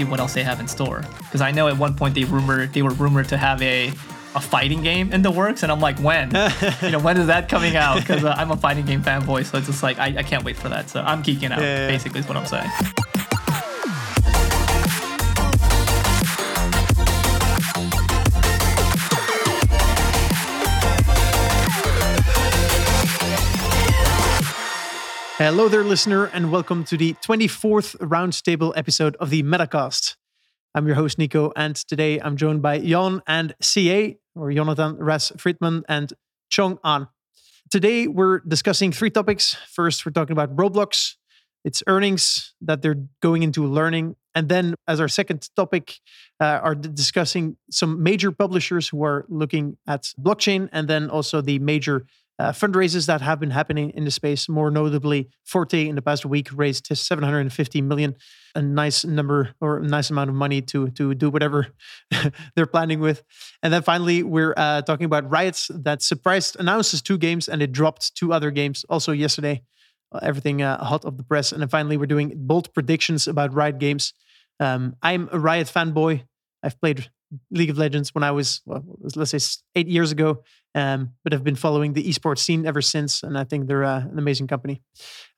see what else they have in store. Because I know at one point they rumored they were rumored to have a a fighting game in the works, and I'm like, when? you know, when is that coming out? Because uh, I'm a fighting game fanboy, so it's just like I, I can't wait for that. So I'm geeking out. Yeah. Basically, is what I'm saying. Hello there, listener, and welcome to the 24th Roundtable episode of the Metacast. I'm your host, Nico, and today I'm joined by Jan and CA, or Yonatan Raz-Fridman and Chong Ahn. Today we're discussing three topics. First, we're talking about Roblox, its earnings that they're going into learning. And then, as our second topic, uh, are discussing some major publishers who are looking at blockchain, and then also the major uh, fundraisers that have been happening in the space. More notably, Forte in the past week raised to 750 million, a nice number or a nice amount of money to to do whatever they're planning with. And then finally, we're uh, talking about Riots that surprised announces two games and it dropped two other games also yesterday. Uh, everything uh, hot off the press. And then finally, we're doing bold predictions about Riot games. Um, I'm a Riot fanboy. I've played League of Legends when I was, well, let's say, eight years ago, um, but I've been following the esports scene ever since. And I think they're uh, an amazing company.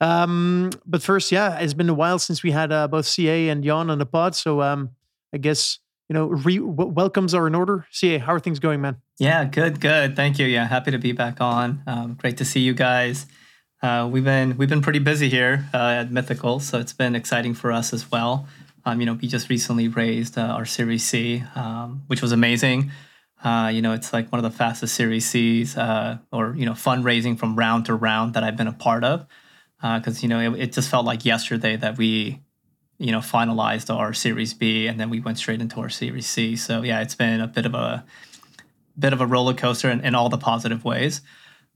Um, but first, yeah, it's been a while since we had uh, both CA and Jan on the pod. So um, I guess, you know, re- w- welcomes are in order. CA, how are things going, man? Yeah, good, good. Thank you. Yeah, happy to be back on. Um, great to see you guys. Uh, we've been we've been pretty busy here uh, at Mythical, so it's been exciting for us as well. Um, you know, we just recently raised uh, our Series C, um, which was amazing. Uh, you know, it's like one of the fastest Series C's uh, or you know fundraising from round to round that I've been a part of. Because you know, it, it just felt like yesterday that we you know finalized our Series B, and then we went straight into our Series C. So yeah, it's been a bit of a bit of a roller coaster in, in all the positive ways.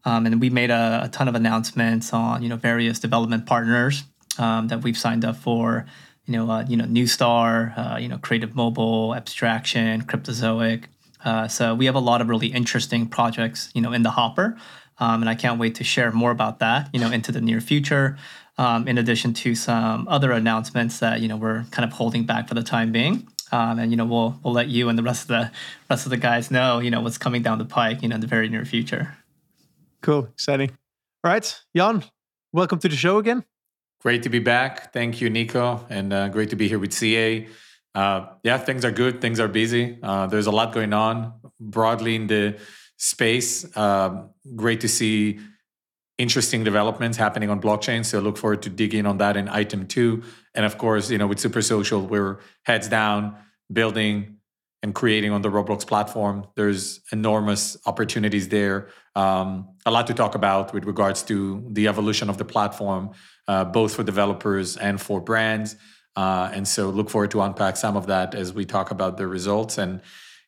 Um, and we made a, a ton of announcements on you know various development partners um, that we've signed up for. You know, uh, you know, New Star, uh, you know, Creative Mobile, Abstraction, Cryptozoic. Uh, so we have a lot of really interesting projects, you know, in the hopper, um, and I can't wait to share more about that, you know, into the near future. Um, in addition to some other announcements that you know we're kind of holding back for the time being. Um, and you know we'll we'll let you and the rest of the rest of the guys know you know what's coming down the pike you know in the very near future. Cool, exciting. All right, Jan, welcome to the show again. Great to be back. Thank you, Nico, and uh, great to be here with CA. Uh, yeah, things are good. Things are busy. Uh, there's a lot going on broadly in the space. Um, great to see interesting developments happening on blockchain. So look forward to digging on that in item two. And of course, you know, with Super Social, we're heads down building and creating on the Roblox platform. There's enormous opportunities there. Um, a lot to talk about with regards to the evolution of the platform, uh, both for developers and for brands. Uh, and so look forward to unpack some of that as we talk about the results. And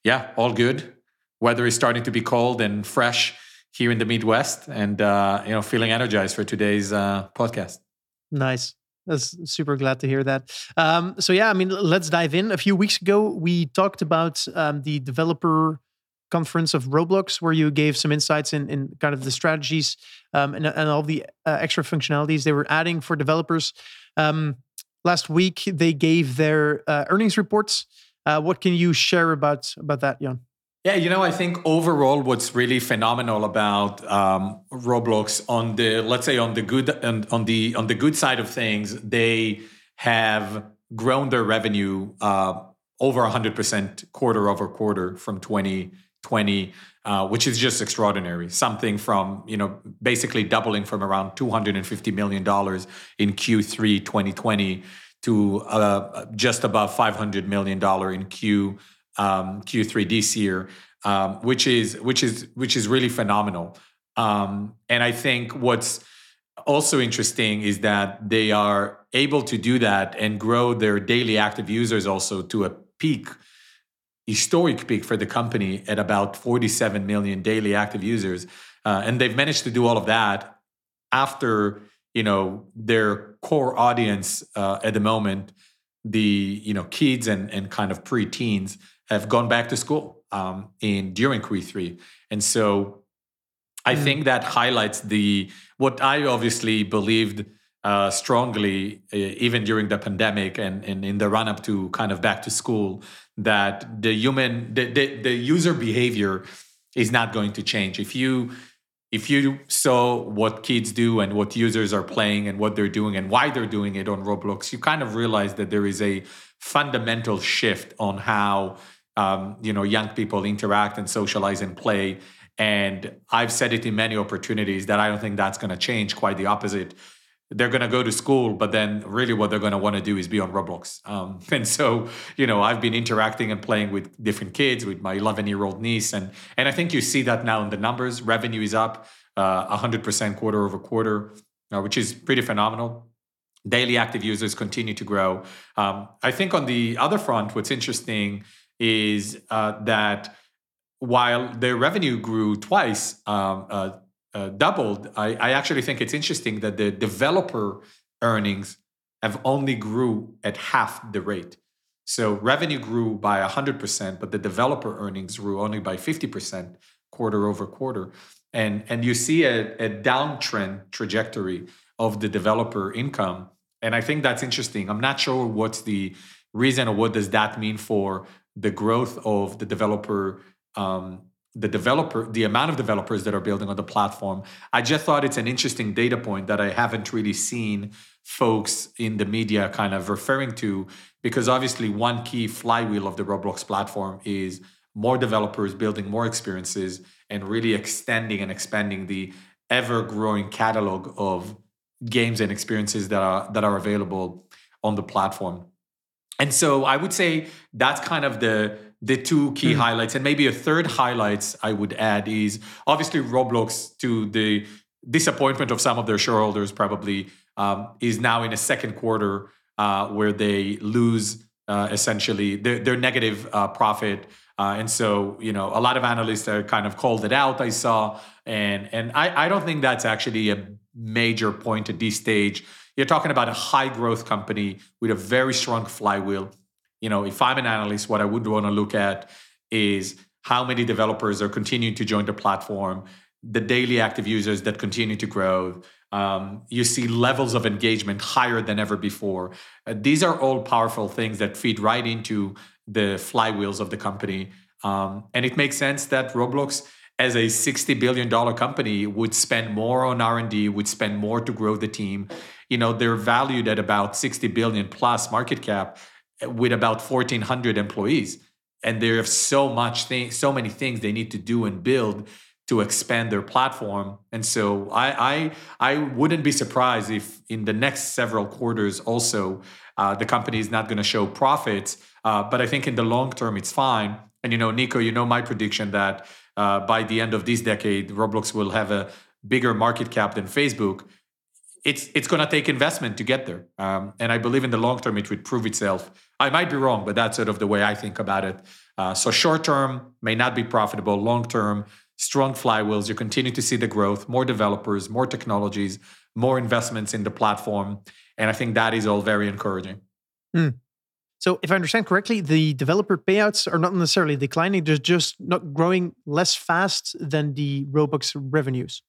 yeah, all good. Weather is starting to be cold and fresh here in the Midwest, and uh, you know, feeling energized for today's uh, podcast. Nice. That's super glad to hear that. Um, so yeah, I mean, let's dive in. A few weeks ago, we talked about um, the developer conference of Roblox, where you gave some insights in, in kind of the strategies um, and, and all the uh, extra functionalities they were adding for developers. Um, last week, they gave their uh, earnings reports. Uh, what can you share about about that, Jan? Yeah, you know, I think overall, what's really phenomenal about um, Roblox on the let's say on the good and on the on the good side of things, they have grown their revenue uh, over hundred percent quarter over quarter from 2020, uh, which is just extraordinary. Something from you know basically doubling from around 250 million dollars in Q3 2020 to uh, just above 500 million dollar in Q um, Q3 this year, um, which is which is which is really phenomenal. Um, and I think what's also interesting is that they are able to do that and grow their daily active users also to a peak, historic peak for the company at about 47 million daily active users. Uh, and they've managed to do all of that after you know their core audience uh, at the moment, the you know kids and and kind of pre-teens have gone back to school um, in during Q3, and so I Mm. think that highlights the what I obviously believed uh, strongly, uh, even during the pandemic and, and in the run up to kind of back to school, that the human, the, the, the user behavior is not going to change. If you if you saw what kids do and what users are playing and what they're doing and why they're doing it on Roblox, you kind of realize that there is a fundamental shift on how um, you know young people interact and socialize and play. And I've said it in many opportunities that I don't think that's going to change. Quite the opposite they're going to go to school, but then really what they're going to want to do is be on Roblox. Um, and so, you know, I've been interacting and playing with different kids, with my 11 year old niece. And, and I think you see that now in the numbers. Revenue is up uh, 100% quarter over quarter, uh, which is pretty phenomenal. Daily active users continue to grow. Um, I think on the other front, what's interesting is uh, that while their revenue grew twice, um, uh, doubled, I, I actually think it's interesting that the developer earnings have only grew at half the rate. So revenue grew by 100%, but the developer earnings grew only by 50% quarter over quarter. And, and you see a, a downtrend trajectory of the developer income. And I think that's interesting. I'm not sure what's the reason or what does that mean for the growth of the developer um, the developer the amount of developers that are building on the platform. I just thought it's an interesting data point that i haven't really seen folks in the media kind of referring to because obviously one key flywheel of the roblox platform is more developers building more experiences and really extending and expanding the ever growing catalog of games and experiences that are that are available on the platform. And so i would say that's kind of the the two key mm. highlights and maybe a third highlights i would add is obviously roblox to the disappointment of some of their shareholders probably um, is now in a second quarter uh, where they lose uh, essentially their, their negative uh, profit. Uh, and so you know a lot of analysts are kind of called it out i saw and and I, I don't think that's actually a major point at this stage. You're talking about a high growth company with a very strong flywheel you know, if I'm an analyst, what I would want to look at is how many developers are continuing to join the platform, the daily active users that continue to grow. Um, you see levels of engagement higher than ever before. Uh, these are all powerful things that feed right into the flywheels of the company. Um, and it makes sense that Roblox, as a $60 billion company, would spend more on R&D, would spend more to grow the team. You know, they're valued at about 60 billion plus market cap with about 1400 employees. And there are so much thing, so many things they need to do and build to expand their platform. And so i i, I wouldn't be surprised if in the next several quarters also uh, the company is not going to show profits uh, but i think in the long term it's fine. And you know nico you know my prediction that uh, by the end of this decade roblox will have a bigger market cap than facebook it's it's going to take investment to get there um, and i believe in the long term it would prove itself I might be wrong, but that's sort of the way I think about it. Uh, so short term may not be profitable. Long term, strong flywheels. You continue to see the growth, more developers, more technologies, more investments in the platform, and I think that is all very encouraging. Mm. So, if I understand correctly, the developer payouts are not necessarily declining; they're just not growing less fast than the Roblox revenues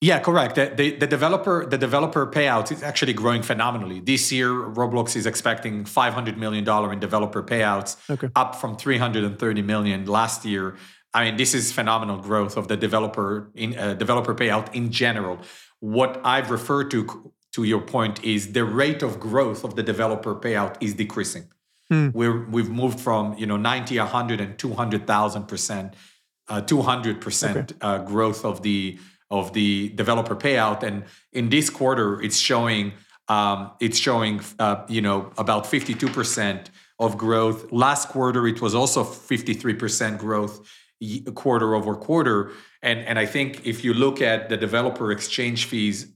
Yeah, correct. The, the, the, developer the developer payout is actually growing phenomenally. This year, Roblox is expecting 500 million dollar in developer payouts, okay. up from 330 million last year. I mean, this is phenomenal growth of the developer in uh, developer payout in general. What I've referred to to your point is the rate of growth of the developer payout is decreasing. Hmm. We're, we've moved from you know 90, 100, and 200,000 percent, uh, 200 percent uh, growth of the of the developer payout. And in this quarter, it's showing um, it's showing uh, you know about 52% of growth. Last quarter, it was also 53% growth quarter over quarter. And and I think if you look at the developer exchange fees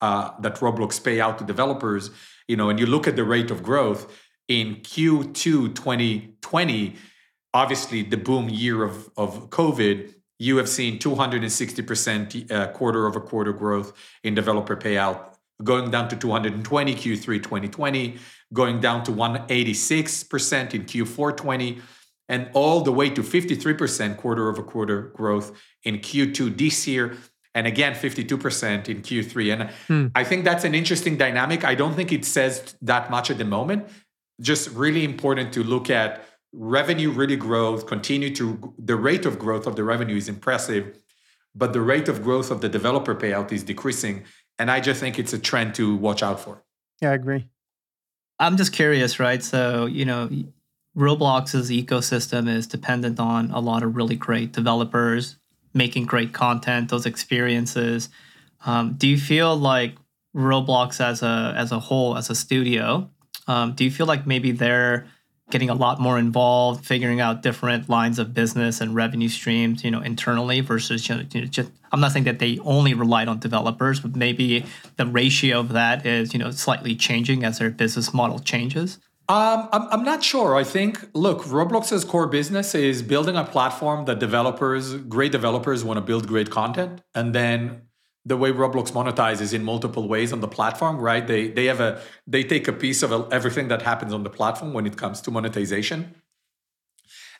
uh, that Roblox pay out to developers, you know, and you look at the rate of growth in Q2 2020, obviously the boom year of of COVID you have seen 260% uh, quarter over quarter growth in developer payout, going down to 220 Q3 2020, going down to 186% in Q4 20, and all the way to 53% quarter over quarter growth in Q2 this year. and again 52% in Q3. And hmm. I think that's an interesting dynamic. I don't think it says that much at the moment. Just really important to look at revenue really growth, continue to the rate of growth of the revenue is impressive, but the rate of growth of the developer payout is decreasing. And I just think it's a trend to watch out for. Yeah, I agree. I'm just curious, right? So, you know, Roblox's ecosystem is dependent on a lot of really great developers making great content, those experiences. Um, do you feel like Roblox as a as a whole, as a studio, um, do you feel like maybe they're getting a lot more involved, figuring out different lines of business and revenue streams, you know, internally versus you know, just. I'm not saying that they only relied on developers, but maybe the ratio of that is you know slightly changing as their business model changes. Um, I'm, I'm not sure. I think, look, Roblox's core business is building a platform that developers, great developers, want to build great content. And then the way Roblox monetizes in multiple ways on the platform, right? They they have a they take a piece of everything that happens on the platform when it comes to monetization.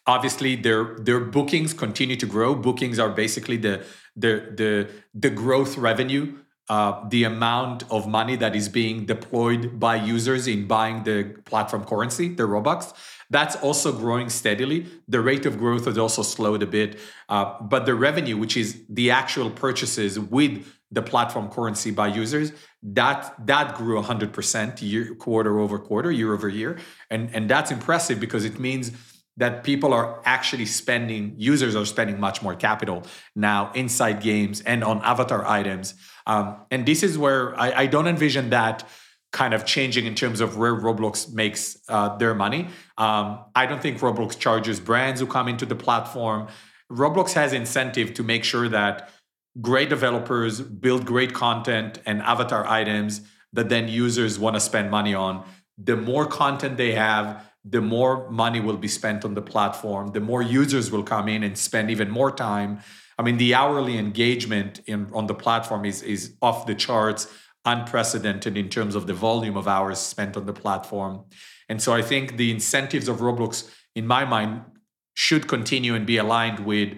Obviously, their their bookings continue to grow. Bookings are basically the the the the growth revenue uh, the amount of money that is being deployed by users in buying the platform currency, the Robux. That's also growing steadily. The rate of growth has also slowed a bit, uh, but the revenue, which is the actual purchases with the platform currency by users, that that grew 100% year quarter over quarter, year over year, and and that's impressive because it means that people are actually spending users are spending much more capital now inside games and on avatar items. Um, and this is where I, I, don't envision that kind of changing in terms of where roblox makes uh, their money. Um, i don't think roblox charges brands who come into the platform. Roblox has incentive to make sure that great developers build great content and avatar items that then users want to spend money on the more content they have the more money will be spent on the platform, the more users will come in and spend even more time. I mean, the hourly engagement in, on the platform is, is off the charts, unprecedented in terms of the volume of hours spent on the platform. And so I think the incentives of Roblox, in my mind, should continue and be aligned with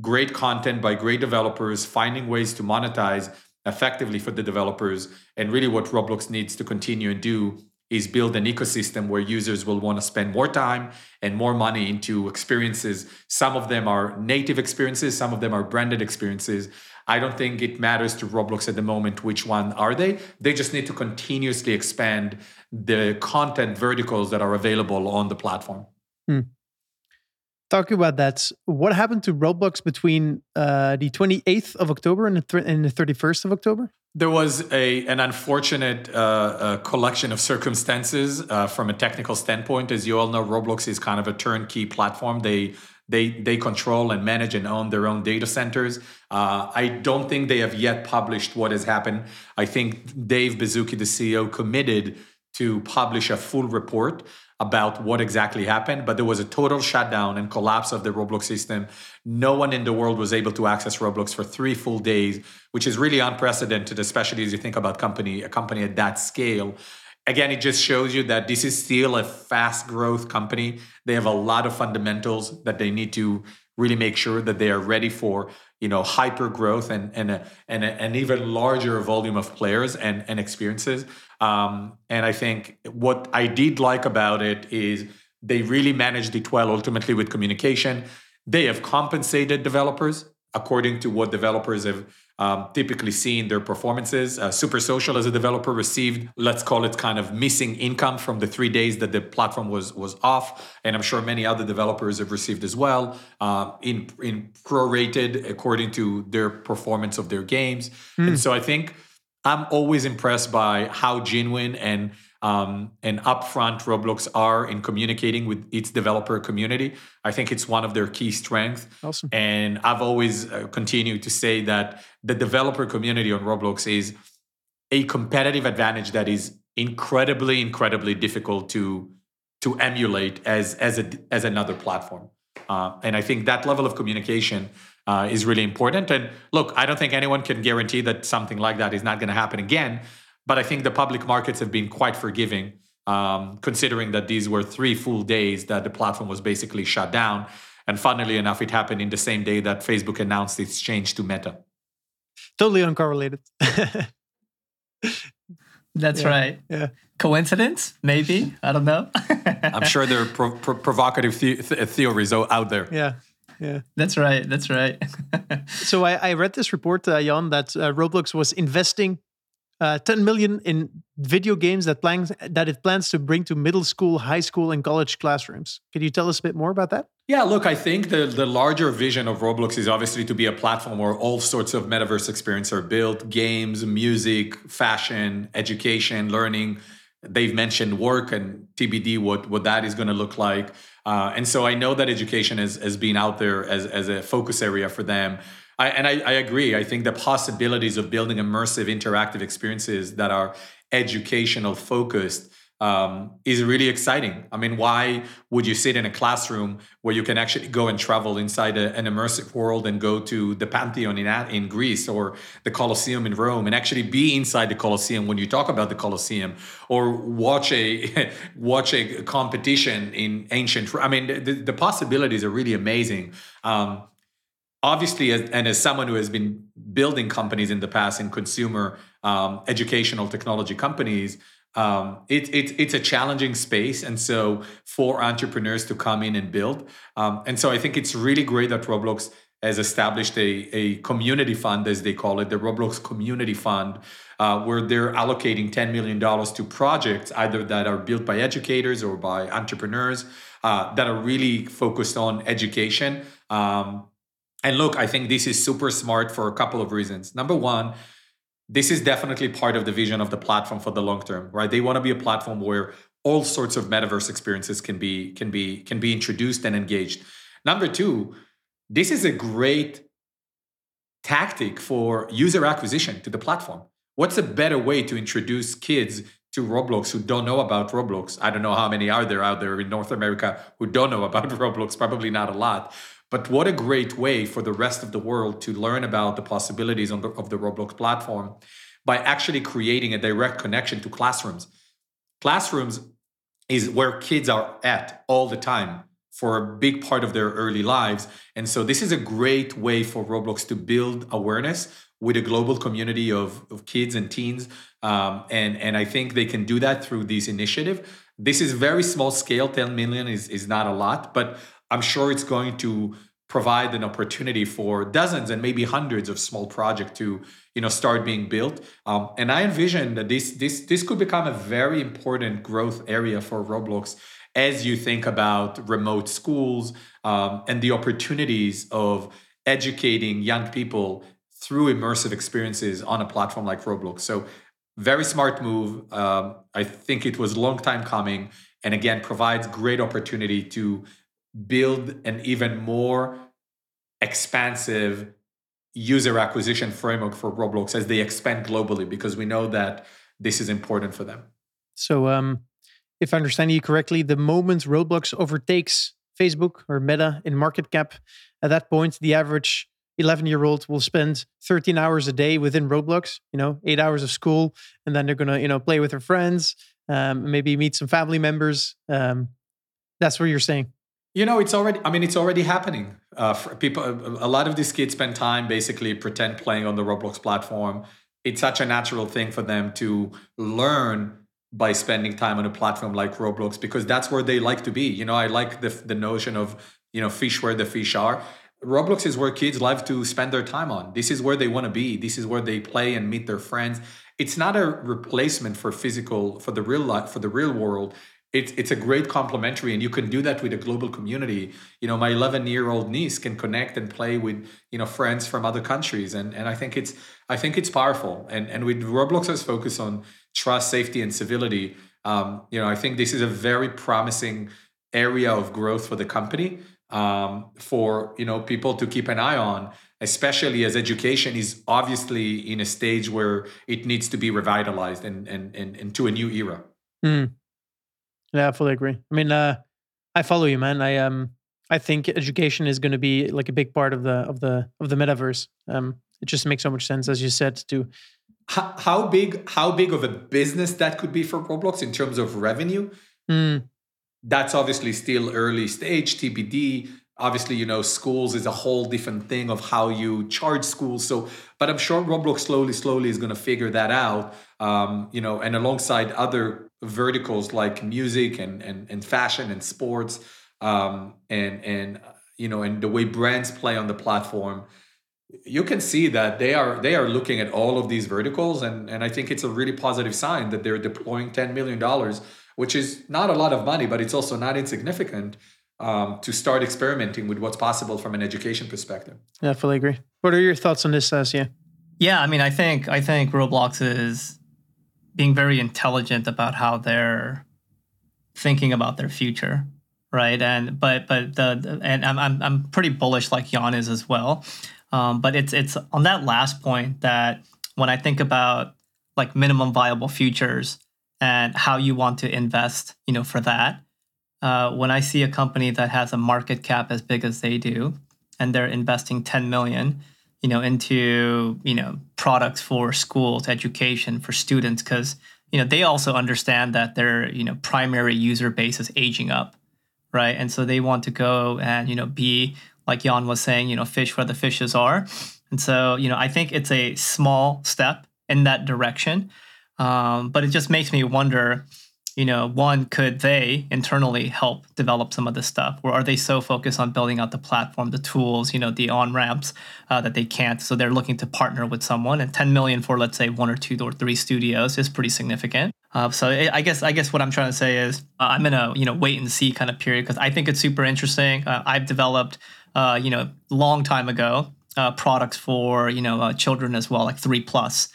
great content by great developers, finding ways to monetize effectively for the developers. And really, what Roblox needs to continue and do is build an ecosystem where users will want to spend more time and more money into experiences. Some of them are native experiences, some of them are branded experiences. I don't think it matters to Roblox at the moment which one are they. They just need to continuously expand the content verticals that are available on the platform. Hmm. Talking about that, what happened to Roblox between uh, the 28th of October and the, th- and the 31st of October? There was a an unfortunate uh, uh, collection of circumstances uh, from a technical standpoint. As you all know, Roblox is kind of a turnkey platform. They they they control and manage and own their own data centers. Uh, I don't think they have yet published what has happened. I think Dave Baszucki, the CEO, committed to publish a full report about what exactly happened, but there was a total shutdown and collapse of the Roblox system. No one in the world was able to access Roblox for three full days, which is really unprecedented, especially as you think about company a company at that scale. Again, it just shows you that this is still a fast growth company. They have a lot of fundamentals that they need to really make sure that they are ready for you know hyper growth and and a, and a, an even larger volume of players and and experiences um, and I think what I did like about it is they really managed it well ultimately with communication. They have compensated developers according to what developers have um, typically seen their performances. Uh, Super Social, as a developer, received let's call it kind of missing income from the three days that the platform was was off, and I'm sure many other developers have received as well uh, in in prorated according to their performance of their games. Mm. And so I think I'm always impressed by how genuine and um, and upfront Roblox are in communicating with its developer community. I think it's one of their key strengths. Awesome. And I've always uh, continued to say that the developer community on Roblox is a competitive advantage that is incredibly, incredibly difficult to to emulate as as a as another platform. Uh, and I think that level of communication uh, is really important. And look, I don't think anyone can guarantee that something like that is not going to happen again. But I think the public markets have been quite forgiving, um, considering that these were three full days that the platform was basically shut down. And funnily enough, it happened in the same day that Facebook announced its change to Meta. totally uncorrelated. That's Yeah. right. Yeah. Coincidence? Maybe. I don't know. I'm sure there are pro- pro- provocative the- th- theories out there. yeah. Yeah. That's right. That's right. So I, I read this report, uh, Jan, that uh, Roblox was investing uh, 10 million in video games that plans that it plans to bring to middle school, high school, and college classrooms. Can you tell us a bit more about that? Yeah, look, I think the, the larger vision of Roblox is obviously to be a platform where all sorts of metaverse experiences are built games, music, fashion, education, learning. They've mentioned work and TBD, what, what that is going to look like. Uh, and so I know that education has, has been out there as, as a focus area for them. I, and I, I agree. I think the possibilities of building immersive, interactive experiences that are educational focused um, is really exciting. I mean, why would you sit in a classroom where you can actually go and travel inside a, an immersive world and go to the Pantheon in, in Greece or the Colosseum in Rome and actually be inside the Colosseum when you talk about the Colosseum or watch a watch a competition in ancient? I mean, the, the possibilities are really amazing. Um, obviously as, and as someone who has been building companies in the past in consumer um, educational technology companies um, it, it, it's a challenging space and so for entrepreneurs to come in and build um, and so i think it's really great that roblox has established a, a community fund as they call it the roblox community fund uh, where they're allocating $10 million to projects either that are built by educators or by entrepreneurs uh, that are really focused on education um, and look, I think this is super smart for a couple of reasons. Number one, this is definitely part of the vision of the platform for the long term, right? They want to be a platform where all sorts of metaverse experiences can be can be can be introduced and engaged. Number two, this is a great tactic for user acquisition to the platform. What's a better way to introduce kids to Roblox who don't know about Roblox? I don't know how many are there out there in North America who don't know about Roblox, probably not a lot. But what a great way for the rest of the world to learn about the possibilities the, of the Roblox platform by actually creating a direct connection to classrooms. Classrooms is where kids are at all the time for a big part of their early lives. And so this is a great way for Roblox to build awareness with a global community of, of kids and teens. Um, and, and I think they can do that through this initiative. This is very small scale, 10 million is, is not a lot, but I'm sure it's going to provide an opportunity for dozens and maybe hundreds of small projects to you know start being built. Um, and i envision that this this this could become a very important growth area for roblox as you think about remote schools um, and the opportunities of educating young people through immersive experiences on a platform like roblox. So very smart move. Um, i think it was long time coming and again provides great opportunity to build an even more expansive user acquisition framework for Roblox as they expand globally because we know that this is important for them. So, um, if I understand you correctly, the moment Roblox overtakes Facebook or Meta in market cap, at that point, the average 11 year old will spend 13 hours a day within Roblox, you know, eight hours of school, and then they're going to, you know, play with their friends, um, maybe meet some family members. Um, that's what you're saying. You know, it's already. I mean, it's already happening. Uh, people, a lot of these kids spend time basically pretend playing on the Roblox platform. It's such a natural thing for them to learn by spending time on a platform like Roblox because that's where they like to be. You know, I like the the notion of you know fish where the fish are. Roblox is where kids love to spend their time on. This is where they want to be. This is where they play and meet their friends. It's not a replacement for physical for the real life for the real world it's it's a great complementary and you can do that with a global community. You know my 11 year old niece can connect and play with you know friends from other countries and and i think it's i think it's powerful. And and with roblox's focus on trust safety and civility. Um, you know i think this is a very promising area of growth for the company um, for you know people to keep an eye on especially as education is obviously in a stage where it needs to be revitalized and and, and into a new era. Mm. Yeah, I fully agree. I mean, uh, I follow you, man. I um, I think education is going to be like a big part of the of the of the metaverse. Um, it just makes so much sense, as you said, to how, how big how big of a business that could be for Roblox in terms of revenue. Mm. That's obviously still early stage TBD. obviously you know schools is a whole different thing of how you charge schools so but i'm sure roblox slowly slowly is going to figure that out um, you know and alongside other verticals like music and and, and fashion and sports um, and and you know and the way brands play on the platform you can see that they are they are looking at all of these verticals and and i think it's a really positive sign that they're deploying 10 million dollars which is not a lot of money but it's also not insignificant um, to start experimenting with what's possible from an education perspective. Yeah, I fully agree. What are your thoughts on this, As? Yeah. Yeah, I mean, I think I think Roblox is being very intelligent about how they're thinking about their future, right? And but but the and I'm I'm pretty bullish like Jan is as well. Um, but it's it's on that last point that when I think about like minimum viable futures and how you want to invest, you know, for that, uh, when I see a company that has a market cap as big as they do, and they're investing 10 million, you know, into you know products for schools, education for students, because you know they also understand that their you know primary user base is aging up, right? And so they want to go and you know be like Jan was saying, you know, fish where the fishes are. And so you know, I think it's a small step in that direction, um, but it just makes me wonder you know, one, could they internally help develop some of this stuff? Or are they so focused on building out the platform, the tools, you know, the on ramps uh, that they can't? So they're looking to partner with someone. And 10 million for, let's say, one or two or three studios is pretty significant. Uh, so I guess I guess what I'm trying to say is uh, I'm in a you know wait and see kind of period because I think it's super interesting. Uh, I've developed uh, you know long time ago uh, products for you know children as well, like three plus.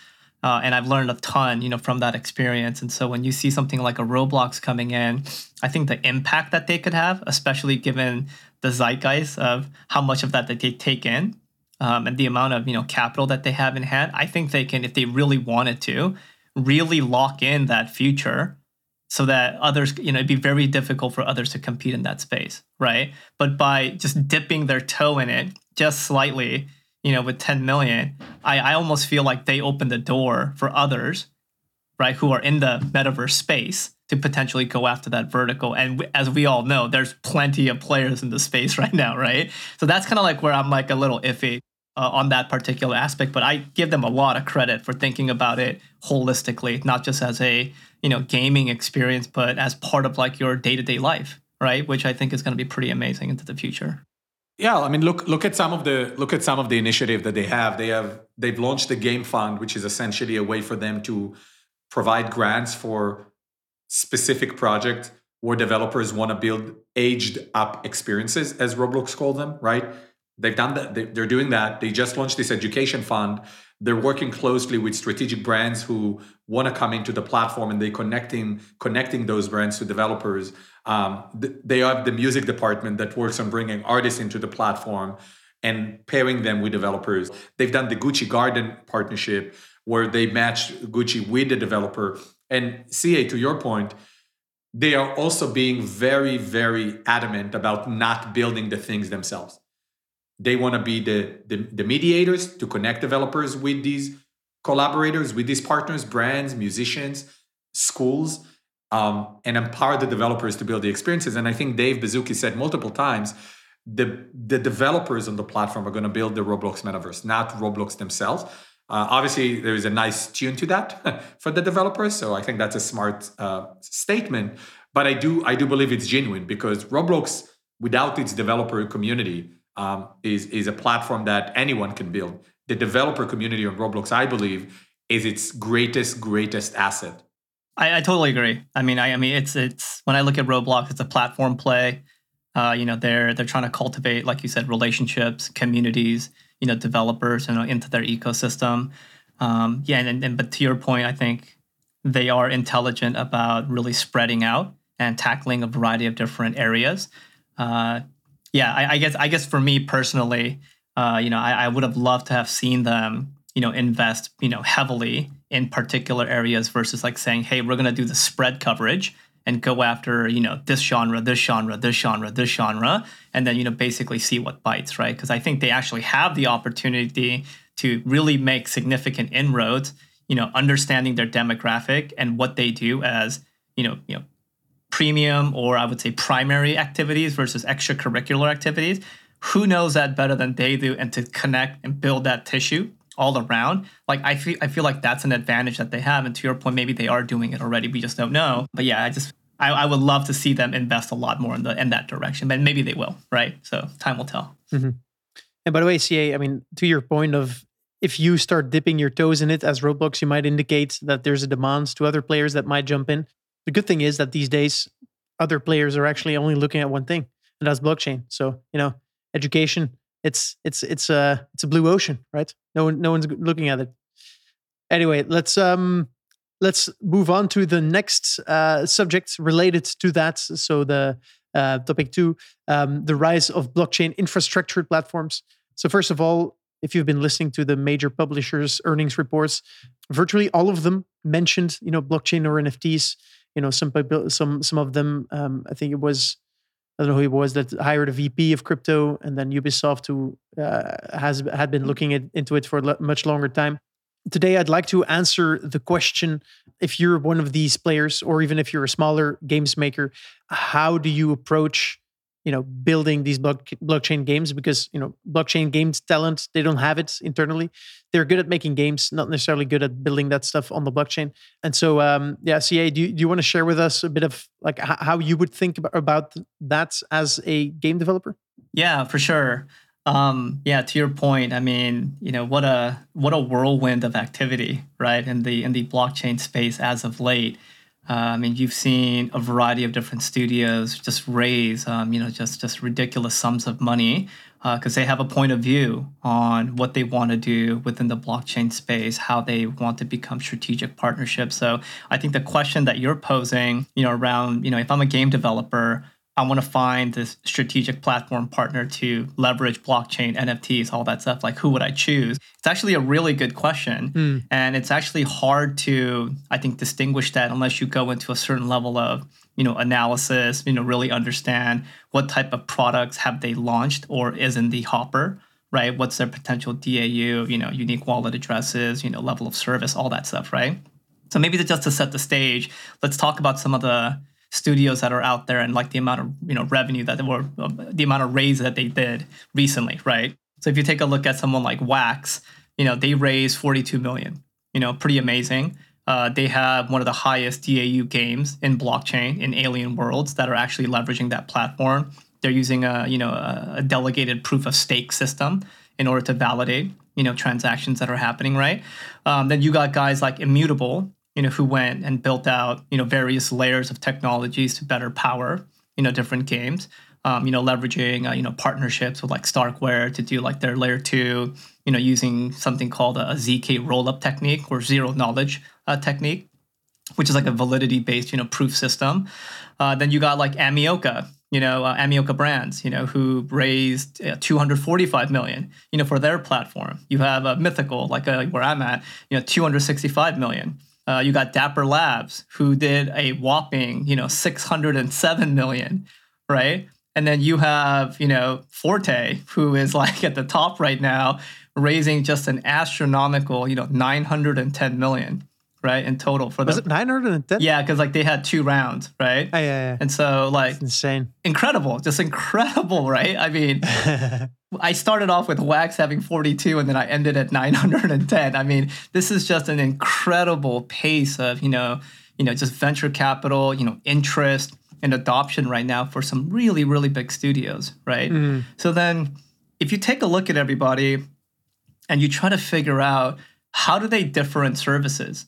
Uh, and I've learned a ton, you know, from that experience. And so when you see something like a Roblox coming in, I think the impact that they could have, especially given the zeitgeist of how much of that that they take in um, and the amount of you know capital that they have in hand, I think they can, if they really wanted to, really lock in that future so that others, you know, it'd be very difficult for others to compete in that space, right? But by just dipping their toe in it just slightly, you know, with 10 million, I, I almost feel like they opened the door for others, right, who are in the metaverse space to potentially go after that vertical. And as we all know, there's plenty of players in the space right now, right? So that's kind of like where I'm like a little iffy uh, on that particular aspect. But I give them a lot of credit for thinking about it holistically, not just as a you know gaming experience, but as part of like your day to day life, right? Which I think is going to be pretty amazing into the future. Yeah, I mean, look look at some of the look at some of the initiative that they have. They have they've launched the game fund, which is essentially a way for them to provide grants for specific projects where developers want to build aged up experiences, as Roblox called them. Right? They've done that. They're doing that. They just launched this education fund. They're working closely with strategic brands who want to come into the platform, and they're connecting connecting those brands to developers um, th- they have the music department that works on bringing artists into the platform and pairing them with developers. They've done the Gucci Garden partnership where they match Gucci with the developer. And CA, to your point, they are also being very, very adamant about not building the things themselves. They want to be the, the, the mediators to connect developers with these collaborators, with these partners, brands, musicians, schools um, and empower the developers to build the experiences. And I think Dave Baszucki said multiple times the the developers on the platform are going to build the Roblox metaverse, not Roblox themselves. Uh, obviously, there is a nice tune to that for the developers, so I think that's a smart uh, statement. But I do I do believe it's genuine because Roblox, without its developer community, um, is is a platform that anyone can build. The developer community on Roblox, I believe, is its greatest greatest asset I, I totally agree. I mean, I, I mean, it's it's when I look at Roblox, it's a platform play. Uh, you know, they're they're trying to cultivate, like you said, relationships, communities, you know, developers, you know, into their ecosystem. Um, yeah, and, and but to your point, I think they are intelligent about really spreading out and tackling a variety of different areas. Uh, yeah, I, I, guess I guess for me personally, uh, you know, I, I would have loved to have seen them, you know, invest, you know, heavily in particular areas versus like saying, hey, we're going to do the spread coverage and go after, you know, this genre, this genre, this genre, this genre, and then, you know, basically see what bites, right? Because I think they actually have the opportunity to really make significant inroads, you know, understanding their demographic and what they do as, you know, you know, premium or I would say primary activities versus extracurricular activities. Who knows that better than they do? And to connect and build that tissue all around, like I feel I feel like that's an advantage that they have. And to your point, maybe they are doing it already. We just don't know. But yeah, I just I, I would love to see them invest a lot more in the in that direction. But maybe they will, right? So time will tell. Mm-hmm. And by the way, CA, I mean to your point of if you start dipping your toes in it as Roblox, you might indicate that there's a demand to other players that might jump in. The good thing is that these days, other players are actually only looking at one thing, and that's blockchain. So you know, education, it's it's it's a it's a blue ocean, right? No one no one's looking at it. Anyway, let's um let's move on to the next uh, subject related to that. So the uh, topic two, um, the rise of blockchain infrastructure platforms. So first of all, if you've been listening to the major publishers' earnings reports, virtually all of them mentioned, you know, blockchain or NFTs. You know, some some some of them, um, I think it was, I don't know who it was that hired a VP of crypto, and then Ubisoft, who uh, has had been looking at, into it for a much longer time. Today, I'd like to answer the question: If you're one of these players, or even if you're a smaller games maker, how do you approach you know building these block, blockchain games because you know blockchain games talent they don't have it internally. They're good at making games not necessarily good at building that stuff on the blockchain. And so um yeah ca do you, do you want to share with us a bit of like h- how you would think about, about that as a game developer? Yeah for sure. Um yeah to your point i mean you know what a what a whirlwind of activity right in the in the blockchain space as of late I mean, you've seen a variety of different studios just raise, um, you know, just just ridiculous sums of money because uh, they have a point of view on what they want to do within the blockchain space, how they want to become strategic partnerships. So I think the question that you're posing, you know, around, you know, if I'm a game developer, I want to find this strategic platform partner to leverage blockchain, NFTs, all that stuff. Like, who would I choose? It's actually a really good question. Mm. And it's actually hard to, I think, distinguish that unless you go into a certain level of, you know, analysis, you know, really understand what type of products have they launched or is in the hopper, right? What's their potential DAU, you know, unique wallet addresses, you know, level of service, all that stuff, right? So maybe just to set the stage, let's talk about some of the studios that are out there and like the amount of you know revenue that were uh, the amount of raise that they did recently right? So if you take a look at someone like wax you know they raised 42 million you know pretty amazing. Uh, they have one of the highest dau games in blockchain in alien worlds that are actually leveraging that platform. They're using a you know a delegated proof of stake system in order to validate you know transactions that are happening right? Um, then you got guys like immutable you know, who went and built out, you know, various layers of technologies to better power, you know, different games. Um, you know, leveraging, uh, you know, partnerships with like Starkware to do like their layer two, you know, using something called a, ZK rollup technique or zero knowledge uh, technique, which is like a validity based, you know, proof system. Uh, then you got like Animoca, you know, uh, Animoca Brands, you know, who raised uh, 245 million, you know, for their platform. You have a Mythical, like uh, where I'm at, you know, 265 million. Uh, you got Dapper Labs, who did a whopping, you know, 607 million, right? And then you have, you know, Forte, who is like at the top right now, raising just an astronomical, you know, 910 million, right, in total for Was it 910? Yeah, because like they had two rounds, right? Oh, yeah, yeah. And so like That's insane, incredible, just incredible, right? I mean, I started off with Wax having 42 and then I ended at 910. I mean, this is just an incredible pace of, you know, you know, just venture capital, you know, interest and adoption right now for some really, really big studios, right? Mm. So then if you take a look at everybody and you try to figure out how do they differ in services?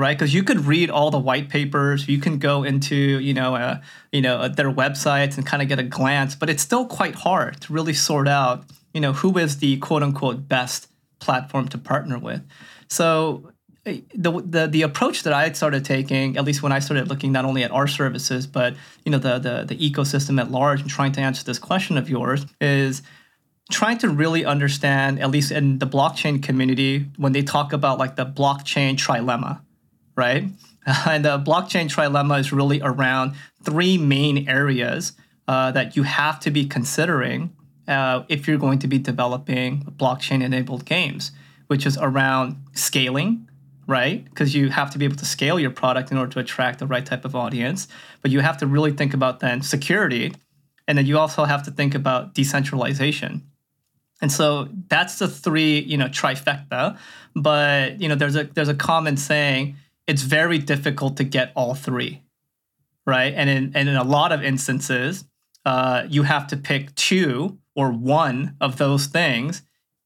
Right? Because you could read all the white papers, you can go into you know uh, you know uh, their websites and kind of get a glance, but it's still quite hard to really sort out you know who is the quote unquote best platform to partner with. So eh, the, the the approach that I had started taking, at least when I started looking not only at our services, but you know the the, the ecosystem at large, and trying to answer this question of yours, is trying to really understand, at least in the blockchain community, when they talk about like the blockchain trilemma, right? And the blockchain trilemma is really around three main areas uh, that you have to be considering uh, if you're going to be developing blockchain enabled games, which is around scaling, right? Because you have to be able to scale your product in order to attract the right type of audience. But you have to really think about then security. And then you also have to think about decentralization. And so that's the three, you know, trifecta. But you know, there's a there's a common saying, it's very difficult to get all three. Right. And in and in a lot of instances, uh, you have to pick two or one of those things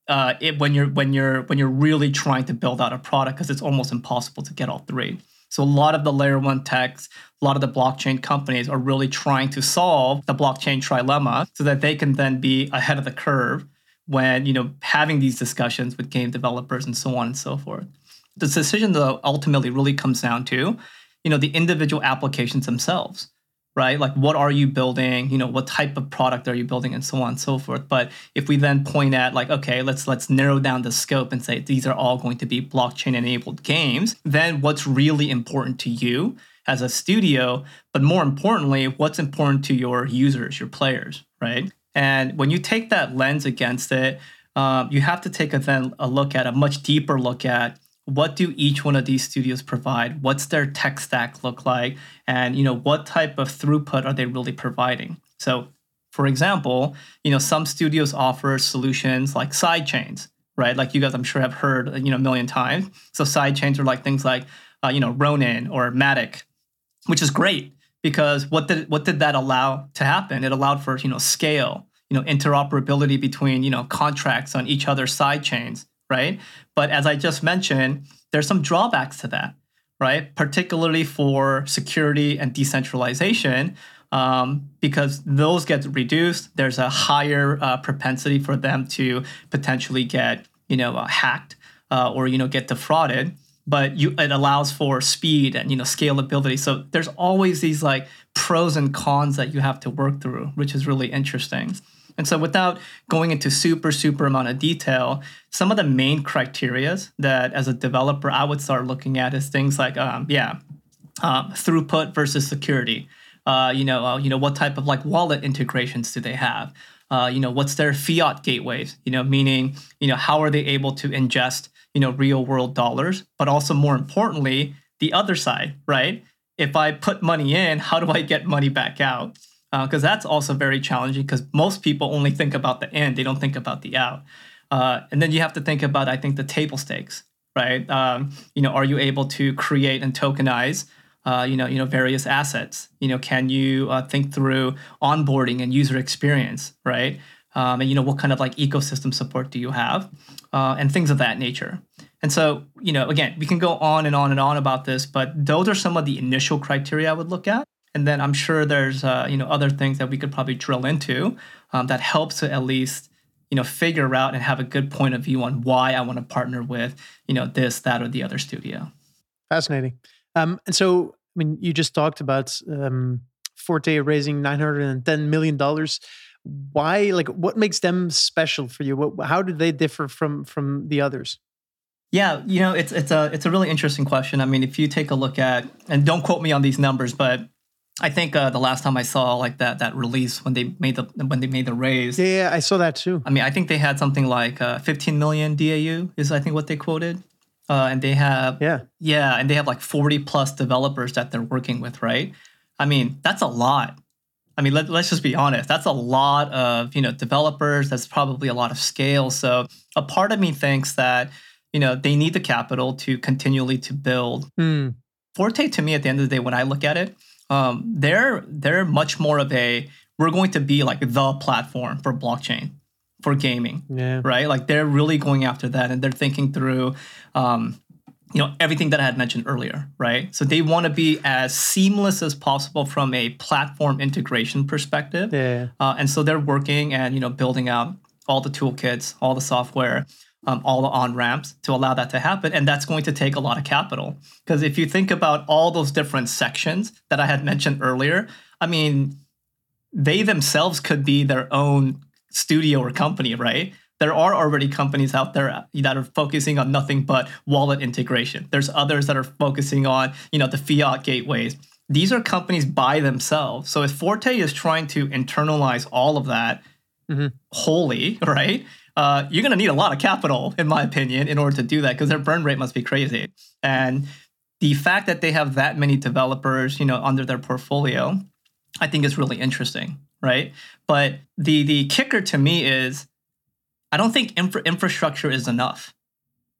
uh, it, when you're when you're when you're really trying to build out a product because it's almost impossible to get all three. So a lot of the layer one techs, a lot of the blockchain companies are really trying to solve the blockchain trilemma so that they can then be ahead of the curve when you know having these discussions with game developers and so on and so forth. The decision though ultimately really comes down to, you know, the individual applications themselves right? Like what are you building? You know, what type of product are you building and so on and so forth. But if we then point at like, okay, let's let's narrow down the scope and say these are all going to be blockchain enabled games, then what's really important to you as a studio, but more importantly, what's important to your users, your players, right? And when you take that lens against it, um, you have to take a then a look at a much deeper look at what do each one of these studios provide? What's their tech stack look like? And you know what type of throughput are they really providing? So for example you know some studios offer solutions like side chains right? Like you guys i'm sure have heard you know a million times. So side chains are like things like uh, you know ronin or matic which is great because what did what did that allow to happen? It allowed for you know scale you know interoperability between you know contracts on each other's side chains right? But as I just mentioned, there's some drawbacks to that, right? Particularly for security and decentralization, um, because those get reduced. There's a higher uh, propensity for them to potentially get, you know, uh, hacked uh, or you know get defrauded. But you, it allows for speed and you know scalability. So there's always these like pros and cons that you have to work through, which is really interesting. And so, without going into super, super amount of detail, some of the main criterias that as a developer I would start looking at is things like, um, yeah, um, throughput versus security. Uh, you know, uh, you know, what type of like wallet integrations do they have? Uh, you know, what's their fiat gateways? You know, meaning, you know, how are they able to ingest, you know, real world dollars? But also more importantly, the other side, right? If I put money in, how do I get money back out? Because uh, that's also very challenging because most people only think about the end, they don't think about the out. Uh, and then you have to think about, I think, the table stakes, right? Um, you know, are you able to create and tokenize, uh, you know, you know, various assets? You know, can you uh, think through onboarding and user experience, right? Um, and you know, what kind of like ecosystem support do you have, uh, and things of that nature. And so, you know, again, we can go on and on and on about this, but those are some of the initial criteria I would look at. And then I'm sure there's uh, you know other things that we could probably drill into um, that helps to at least you know figure out and have a good point of view on why I want to partner with you know this, that, or the other studio. Fascinating. Um, and so, I mean, you just talked about um, Forte raising 910 million dollars. Why? Like, what makes them special for you? What, how do they differ from from the others? Yeah, you know, it's it's a it's a really interesting question. I mean, if you take a look at and don't quote me on these numbers, but I think uh, the last time I saw like that that release when they made the when they made the raise. Yeah, yeah I saw that too. I mean, I think they had something like uh, 15 million DAU is I think what they quoted, uh, and they have yeah yeah, and they have like 40 plus developers that they're working with, right? I mean, that's a lot. I mean, let, let's just be honest. That's a lot of you know developers. That's probably a lot of scale. So a part of me thinks that you know they need the capital to continually to build. Mm. Forte to me at the end of the day, when I look at it um, they're they're much more of a we're going to be like the platform for blockchain for gaming yeah. right like they're really going after that and they're thinking through um, you know everything that i had mentioned earlier right so they want to be as seamless as possible from a platform integration perspective yeah. Uh, and so they're working and you know building out all the toolkits all the software um, all the on ramps to allow that to happen. And that's going to take a lot of capital. Because if you think about all those different sections that I had mentioned earlier, I mean, they themselves could be their own studio or company, right? There are already companies out there that are focusing on nothing but wallet integration. There's others that are focusing on, you know, the fiat gateways. These are companies by themselves. So if Forte is trying to internalize all of that mm-hmm. wholly, right? Uh, you're going to need a lot of capital, in my opinion, in order to do that because their burn rate must be crazy. And the fact that they have that many developers, you know, under their portfolio, I think is really interesting, right? But the the kicker to me is, I don't think infra- infrastructure is enough,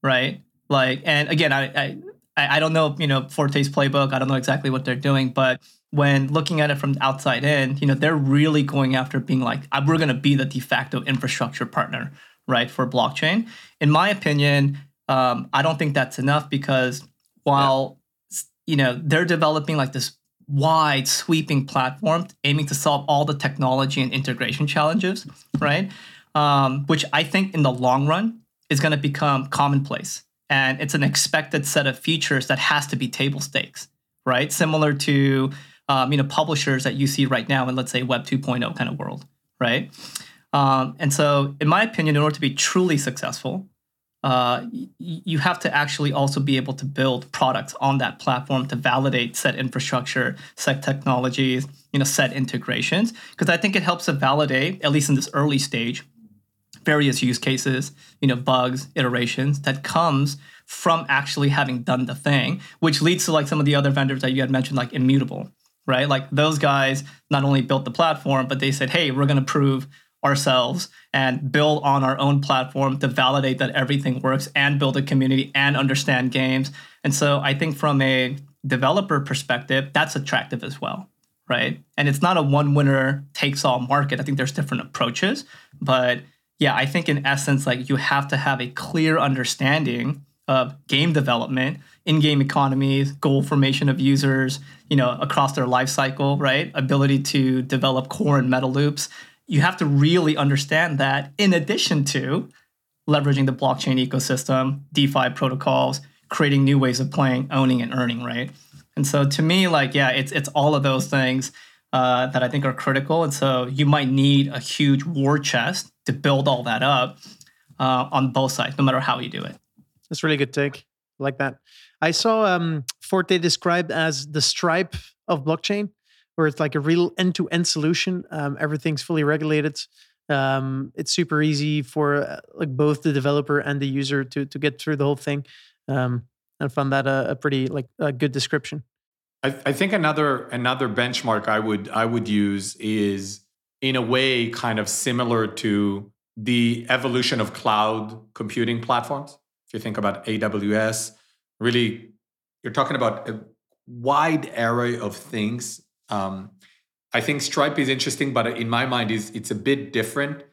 right? Like, and again, I, I I don't know, you know, Forte's playbook. I don't know exactly what they're doing, but when looking at it from the outside in, you know, they're really going after being like, uh, we're going to be the de facto infrastructure partner, right, for blockchain. In my opinion, um, I don't think that's enough because while, yeah. you know, they're developing like this wide sweeping platform aiming to solve all the technology and integration challenges, right? Um, which I think in the long run is going to become commonplace. And it's an expected set of features that has to be table stakes, right? Similar to um, you know publishers that you see right now in let's say Web 2.0 kind of world, right? Um, and so, in my opinion, in order to be truly successful, uh, y- you have to actually also be able to build products on that platform to validate set infrastructure, set technologies, you know, set integrations. Because I think it helps to validate, at least in this early stage, various use cases, you know, bugs, iterations that comes from actually having done the thing, which leads to like some of the other vendors that you had mentioned, like Immutable, right? Like those guys not only built the platform, but they said, hey, we're going to prove ourselves and build on our own platform to validate that everything works and build a community and understand games. And so I think from a developer perspective, that's attractive as well, right? And it's not a one winner takes all market. I think there's different approaches, but yeah, I think in essence, like you have to have a clear understanding of game development, in-game economies, goal formation of users, you know, across their life cycle, right? Ability to develop core and meta loops. You have to really understand that in addition to leveraging the blockchain ecosystem, DeFi protocols, creating new ways of playing, owning and earning, right? And so to me, like, yeah, it's it's all of those things uh, that I think are critical. And so you might need a huge war chest to build all that up uh, on both sides, no matter how you do it. That's really good take. I like that. I saw um, Forte described as the Stripe of blockchain, where it's like a real end-to-end solution. Um, everything's fully regulated. Um, it's super easy for uh, like both the developer and the user to to get through the whole thing. Um, I found that a, a pretty like a good description. I, I think another another benchmark I would I would use is in a way kind of similar to the evolution of cloud computing platforms If you think about AWS, really, you're talking about a wide array of things. Um, I think Stripe is interesting, but in my mind, is it's a bit different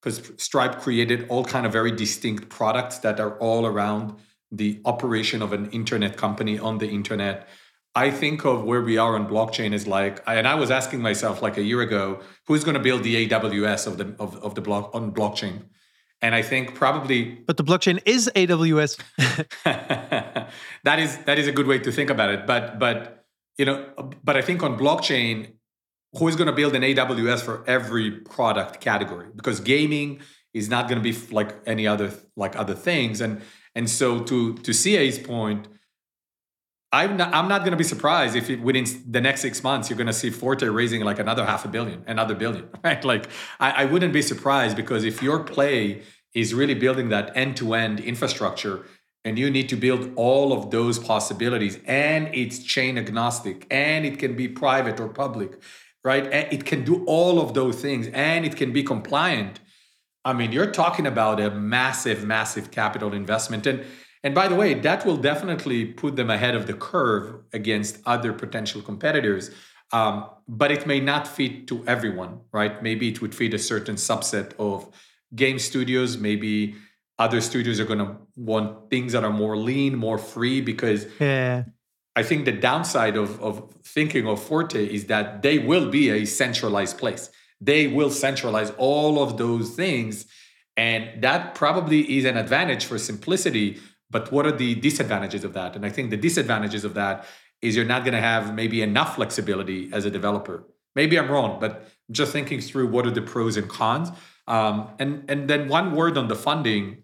because Stripe created all kind of very distinct products that are all around the operation of an internet company on the internet. I think of where we are on blockchain is like, and I was asking myself like a year ago, who's going to build the AWS of the of, of the block on blockchain? And I think probably But the blockchain is AWS. that is that is a good way to think about it. But but you know, but I think on blockchain, who is going to build an AWS for every product category? Because gaming is not going to be like any other like other things. And and so to to CA's point, I'm not, I'm not going to be surprised if it, within the next six months you're going to see Forte raising like another half a billion, another billion, right? Like I, I wouldn't be surprised because if your play is really building that end-to-end infrastructure, and you need to build all of those possibilities, and it's chain agnostic, and it can be private or public, right? And it can do all of those things, and it can be compliant. I mean, you're talking about a massive, massive capital investment, and and by the way, that will definitely put them ahead of the curve against other potential competitors. Um, but it may not fit to everyone, right? Maybe it would fit a certain subset of game studios. Maybe other studios are going to want things that are more lean, more free, because yeah. I think the downside of, of thinking of Forte is that they will be a centralized place. They will centralize all of those things. And that probably is an advantage for simplicity but what are the disadvantages of that? And I think the disadvantages of that is you're not going to have maybe enough flexibility as a developer. Maybe I'm wrong, but just thinking through what are the pros and cons. Um, and and then one word on the funding.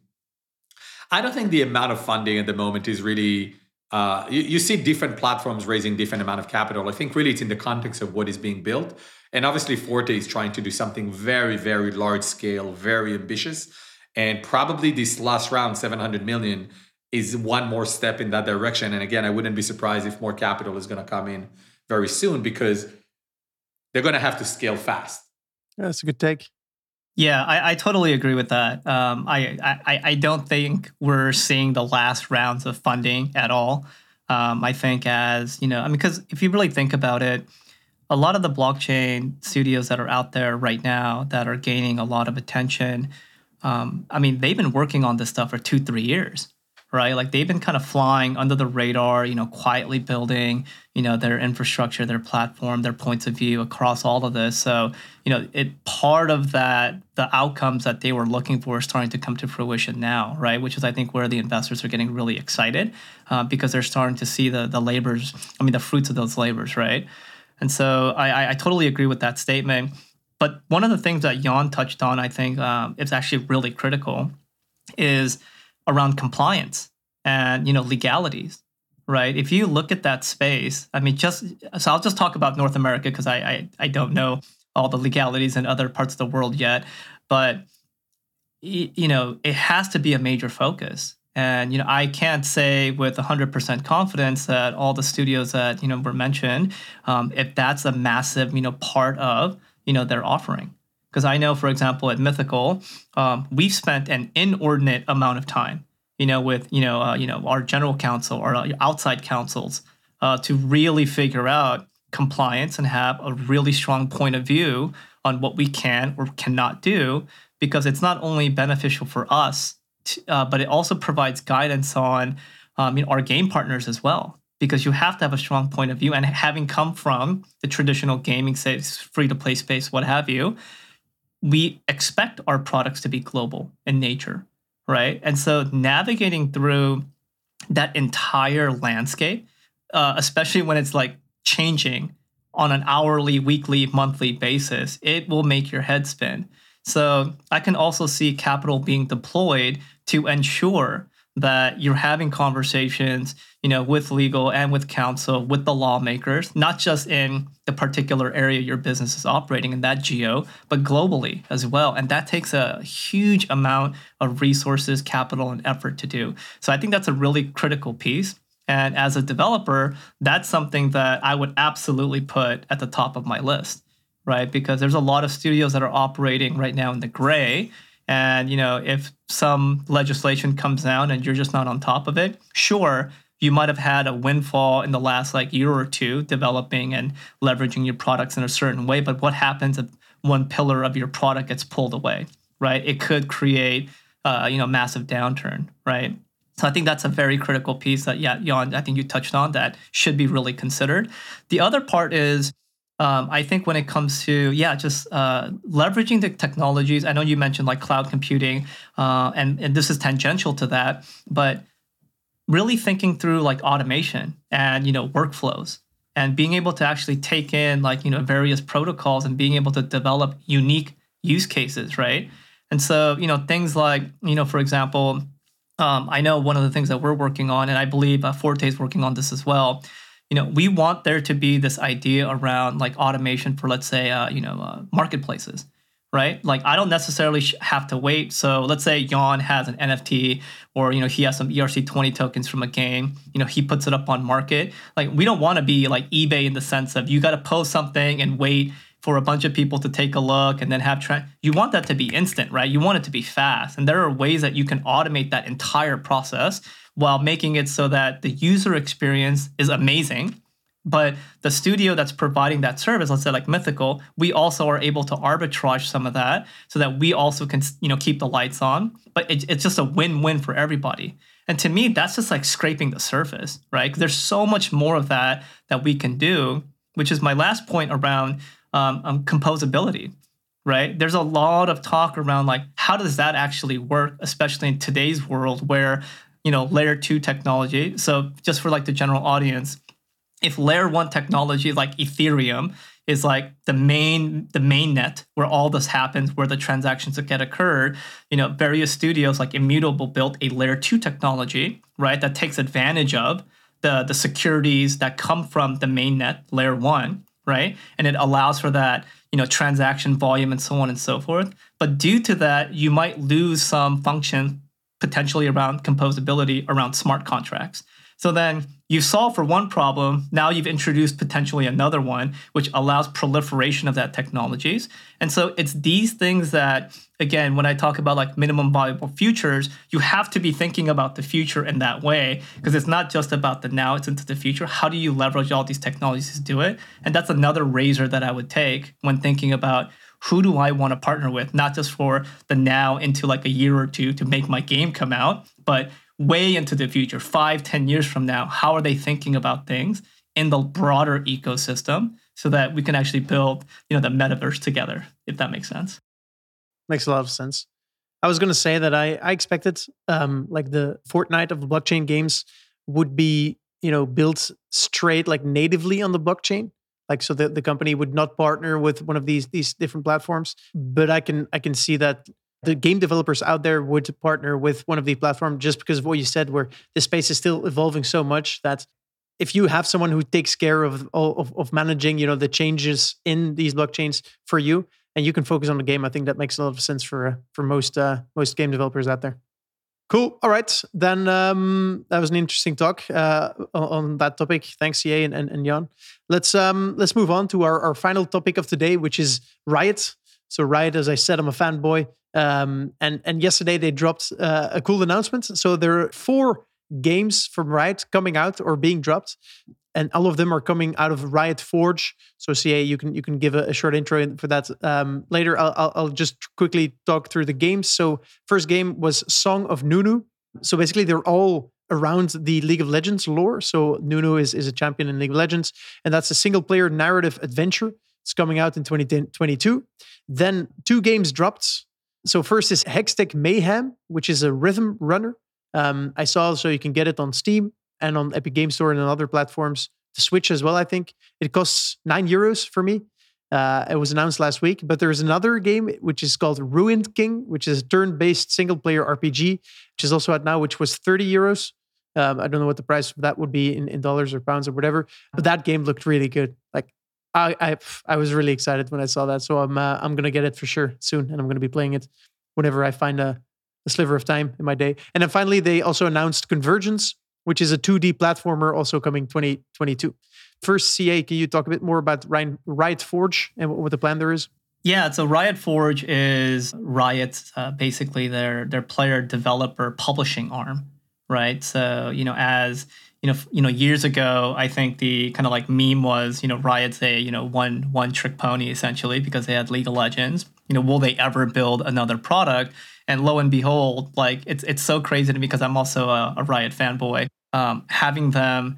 I don't think the amount of funding at the moment is really. Uh, you, you see different platforms raising different amount of capital. I think really it's in the context of what is being built, and obviously Forte is trying to do something very very large scale, very ambitious. And probably this last round, 700 million, is one more step in that direction. And again, I wouldn't be surprised if more capital is going to come in very soon because they're going to have to scale fast. Yeah, that's a good take. Yeah, I, I totally agree with that. Um, I, I I don't think we're seeing the last rounds of funding at all. Um, I think as you know, I mean, because if you really think about it, a lot of the blockchain studios that are out there right now that are gaining a lot of attention, um, I mean, they've been working on this stuff for two, three years right? Like they've been kind of flying under the radar, you know, quietly building, you know, their infrastructure, their platform, their points of view across all of this. So, you know, it part of that, the outcomes that they were looking for is starting to come to fruition now, right? Which is, I think, where the investors are getting really excited uh, because they're starting to see the the labors, I mean, the fruits of those labors, right? And so, I, I totally agree with that statement. But one of the things that Jan touched on, I think, um, is actually really critical, is around compliance and you know legalities right? If you look at that space i mean just so i'll just talk about north america because I, I, I don't know all the legalities in other parts of the world yet. But you know it has to be a major focus. And you know i can't say with 100% confidence that all the studios that you know were mentioned um, if that's a massive you know part of you know their offering because I know, for example, at Mythical, um, we've spent an inordinate amount of time, you know, with you know, uh, you know, our general counsel or uh, outside counsels uh, to really figure out compliance and have a really strong point of view on what we can or cannot do, because it's not only beneficial for us, to, uh, but it also provides guidance on um, you know, our game partners as well because you have to have a strong point of view and having come from the traditional gaming space free to play space what have you we expect our products to be global in nature, right? And so navigating through that entire landscape, uh, especially when it's like changing on an hourly, weekly, monthly basis, it will make your head spin. So I can also see capital being deployed to ensure that you're having conversations, you know, with legal and with counsel, with the lawmakers, not just in the particular area your business is operating in that geo, but globally as well. And that takes a huge amount of resources, capital, and effort to do. So I think that's a really critical piece. And as a developer, that's something that I would absolutely put at the top of my list, right? Because there's a lot of studios that are operating right now in the gray and you know, if some legislation comes down and you're just not on top of it, sure, you might have had a windfall in the last like year or two developing and leveraging your products in a certain way. But what happens if one pillar of your product gets pulled away, right? It could create uh, you know massive downturn, right? So I think that's a very critical piece that yeah, Jan, I think you touched on that should be really considered. The other part is um, I think when it comes to yeah, just uh, leveraging the technologies. I know you mentioned like cloud computing, uh, and and this is tangential to that, but really thinking through like automation and you know workflows and being able to actually take in like you know various protocols and being able to develop unique use cases, right? And so you know things like you know for example, um, I know one of the things that we're working on, and I believe uh, Forte is working on this as well you know, we want there to be this idea around like automation for, let's say, uh, you know, uh, marketplaces, right? Like I don't necessarily have to wait. So let's say Jan has an NFT or, you know, he has some ERC20 tokens from a game, you know, he puts it up on market. Like we don't want to be like eBay in the sense of you got to post something and wait for a bunch of people to take a look and then have tra- you want that to be instant right you want it to be fast and there are ways that you can automate that entire process while making it so that the user experience is amazing. But the studio that's providing that service, let's say like Mythical, we also are able to arbitrage some of that so that we also can, you know, keep the lights on. But it, it's just a win-win for everybody. And to me, that's just like scraping the surface, right? There's so much more of that that we can do, which is my last point around um, um, composability right? There's a lot of talk around like how does that actually work, especially in today's world where you know layer two technology so just for like the general audience if layer one technology like ethereum is like the main the main net where all this happens where the transactions that get occurred you know various studios like immutable built a layer two technology right that takes advantage of the the securities that come from the main net layer one right and it allows for that you know, transaction volume and so on and so forth. But due to that, you might lose some function potentially around composability around smart contracts. So then you solve for one problem. Now you've introduced potentially another one, which allows proliferation of that technologies. And so it's these things that, again, when I talk about like minimum viable futures, you have to be thinking about the future in that way because it's not just about the now, it's into the future. How do you leverage all these technologies to do it? And that's another razor that I would take when thinking about who do I want to partner with, not just for the now into like a year or two to make my game come out, but way into the future, five, ten years from now, how are they thinking about things in the broader ecosystem so that we can actually build, you know, the metaverse together, if that makes sense. Makes a lot of sense. I was going to say that I, I expected um, like the Fortnite of blockchain games would be, you know, built straight like natively on the blockchain like so the, the company would not partner with one of these these different platforms but i can i can see that the game developers out there would partner with one of the platforms just because of what you said, where the space is still evolving so much that if you have someone who takes care of, of of managing, you know, the changes in these blockchains for you, and you can focus on the game, I think that makes a lot of sense for for most uh, most game developers out there. Cool. All right, then um, that was an interesting talk uh, on that topic. Thanks, CA and, and, and Jan. Let's um, let's move on to our, our final topic of today, which is Riot. So Riot, as I said, I'm a fanboy. Um, and and yesterday they dropped uh, a cool announcement. So there are four games from Riot coming out or being dropped, and all of them are coming out of Riot Forge. So CA, you can you can give a, a short intro for that um, later. I'll, I'll, I'll just quickly talk through the games. So first game was Song of Nunu. So basically they're all around the League of Legends lore. So Nunu is is a champion in League of Legends, and that's a single player narrative adventure. It's coming out in 2022. Then two games dropped so first is Hextech Mayhem, which is a rhythm runner. Um, I saw so you can get it on Steam and on Epic Game Store and on other platforms. The Switch as well, I think. It costs nine euros for me. Uh, it was announced last week, but there's another game which is called Ruined King, which is a turn-based single-player RPG, which is also out now, which was 30 euros. Um, I don't know what the price of that would be in, in dollars or pounds or whatever, but that game looked really good. Like I, I I was really excited when I saw that. So I'm uh, I'm gonna get it for sure soon, and I'm gonna be playing it whenever I find a, a sliver of time in my day. And then finally, they also announced Convergence, which is a 2D platformer, also coming 2022. First, CA, can you talk a bit more about Riot Forge and what the plan there is? Yeah, so Riot Forge is Riot's uh, basically their their player developer publishing arm, right? So you know, as you know, you know, years ago, I think the kind of like meme was, you know, Riot's a you know one one trick pony essentially because they had League of Legends. You know, will they ever build another product? And lo and behold, like it's it's so crazy to me because I'm also a, a Riot fanboy. Um, having them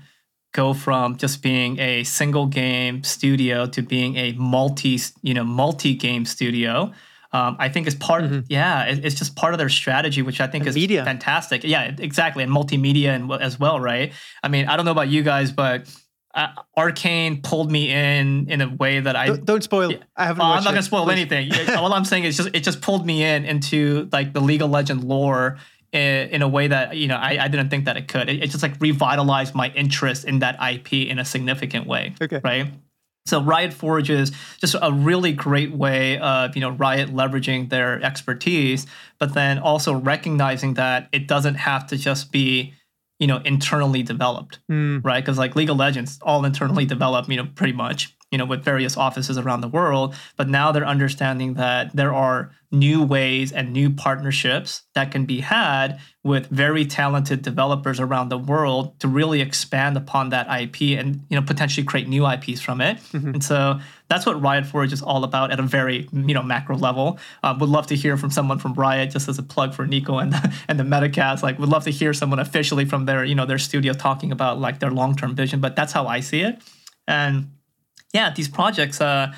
go from just being a single game studio to being a multi you know multi game studio um, I think is part. Mm-hmm. Yeah, it, it's just part of their strategy, which I think and is media. fantastic. Yeah, exactly, and multimedia and as well, right? I mean, I don't know about you guys, but uh, Arcane pulled me in in a way that I don't, don't spoil. Yeah, I haven't. Uh, I'm not gonna spoil anything. All I'm saying is just it just pulled me in into like the League of Legend lore in, in a way that you know I, I didn't think that it could. It, it just like revitalized my interest in that IP in a significant way. Okay. Right. So Riot Forge is just a really great way of you know Riot leveraging their expertise, but then also recognizing that it doesn't have to just be you know internally developed, mm. right? Because like League of Legends, all internally developed, you know, pretty much you know, with various offices around the world. But now they're understanding that there are new ways and new partnerships that can be had with very talented developers around the world to really expand upon that IP and you know potentially create new IPs from it. Mm-hmm. And so that's what Riot Forge is all about at a very you know macro level. Uh, would love to hear from someone from Riot, just as a plug for Nico and the, and the Metacast. Like, would love to hear someone officially from their you know their studio talking about like their long term vision. But that's how I see it. And yeah, these projects, uh,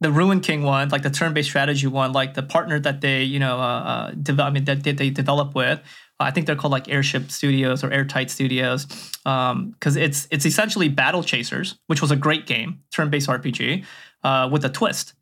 the Ruin King one, like the turn-based strategy one, like the partner that they, you know, uh, uh develop, I mean, that they, they develop with, I think they're called like Airship Studios or Airtight Studios, because um, it's it's essentially Battle Chasers, which was a great game, turn-based RPG, uh, with a twist.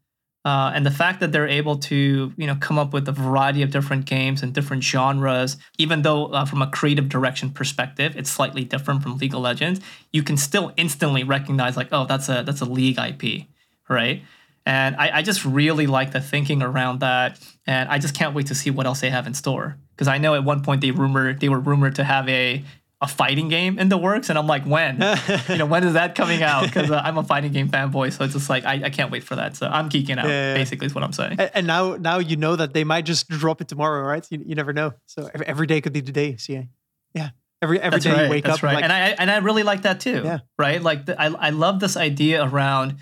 Uh, and the fact that they're able to, you know, come up with a variety of different games and different genres, even though uh, from a creative direction perspective, it's slightly different from League of Legends, you can still instantly recognize like, oh, that's a that's a League IP, right? And I, I just really like the thinking around that. And I just can't wait to see what else they have in store. Because I know at one point they rumored they were rumored to have a a fighting game in the works, and I'm like, when? you know, when is that coming out? Because uh, I'm a fighting game fanboy, so it's just like I, I can't wait for that. So I'm geeking out. Yeah, yeah. Basically, is what I'm saying. And, and, now, now you know that they might just drop it tomorrow, right? You, you never know. So every, every day could be the day. CA. Yeah. Every every That's day right. you wake That's up. right. Like, and I and I really like that too. Yeah. Right. Like the, I I love this idea around